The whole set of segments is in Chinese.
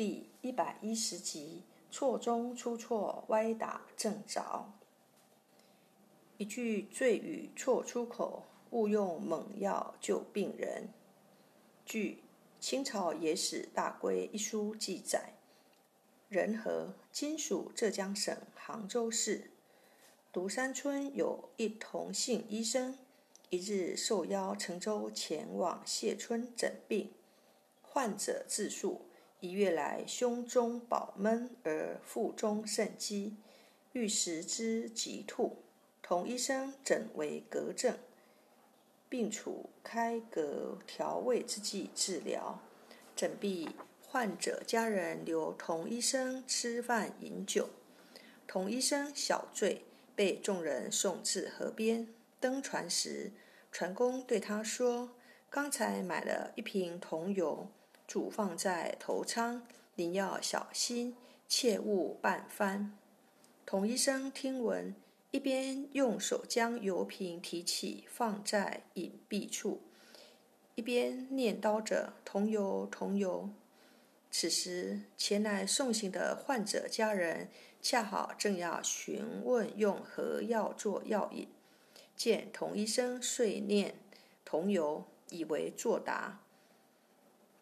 第一百一十集，错中出错，歪打正着。一句醉语错出口，误用猛药救病人。据清朝野史大规一书记载，仁和（今属浙江省杭州市）独山村有一同姓医生，一日受邀乘舟前往谢村诊病，患者自述。一月来，胸中饱闷而腹中甚饥，欲食之即吐。同医生诊为隔症，并处开隔调胃之剂治疗。诊毕，患者家人留同医生吃饭饮酒。同医生小醉，被众人送至河边。登船时，船工对他说：“刚才买了一瓶桐油。”煮放在头舱，您要小心，切勿半翻。童医生听闻，一边用手将油瓶提起放在隐蔽处，一边念叨着“桐油，桐油”。此时，前来送行的患者家人恰好正要询问用何药做药引，见童医生遂念“桐油”，以为作答。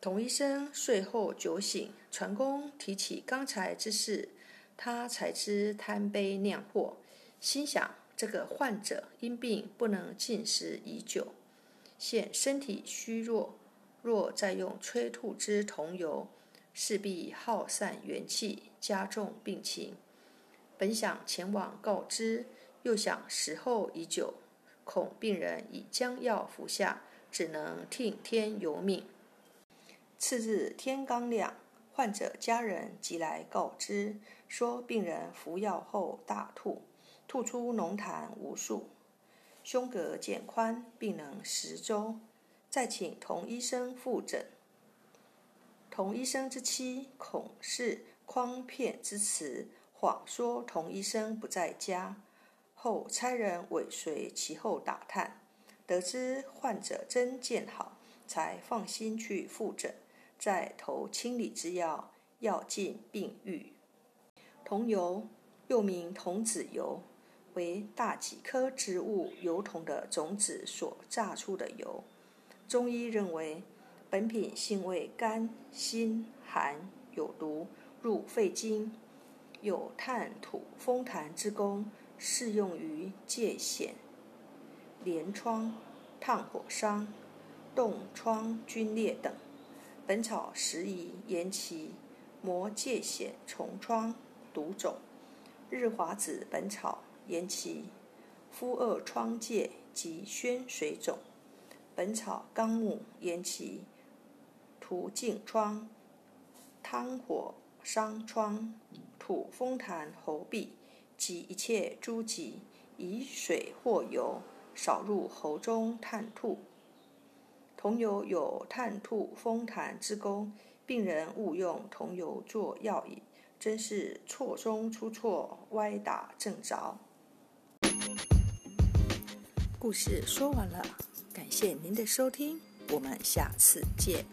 童医生睡后酒醒，船工提起刚才之事，他才知贪杯酿祸，心想这个患者因病不能进食已久，现身体虚弱，若再用催吐之桐油，势必耗散元气，加重病情。本想前往告知，又想时候已久，恐病人已将药服下，只能听天由命。次日天刚亮，患者家人即来告知，说病人服药后大吐，吐出浓痰无数，胸膈渐宽，并能食粥。再请童医生复诊。童医生之妻恐是诓骗之词，谎说童医生不在家，后差人尾随其后打探，得知患者真见好，才放心去复诊。在投清理之药，药尽病愈。桐油又名童子油，为大戟科植物油桐的种子所榨出的油。中医认为，本品性味甘、辛、寒，有毒，入肺经，有炭土风痰之功，适用于疥癣、连疮、烫火伤、冻疮皲裂等。本草适宜延期磨疥癣、虫疮、毒肿。日华子本草延期敷恶疮疥及宣水肿。本草纲目延期涂净疮、汤火伤疮、吐风痰、喉痹及一切诸疾，以水或油少入喉中探吐。桐油有探吐风痰之功，病人误用桐油做药引，真是错中出错，歪打正着。故事说完了，感谢您的收听，我们下次见。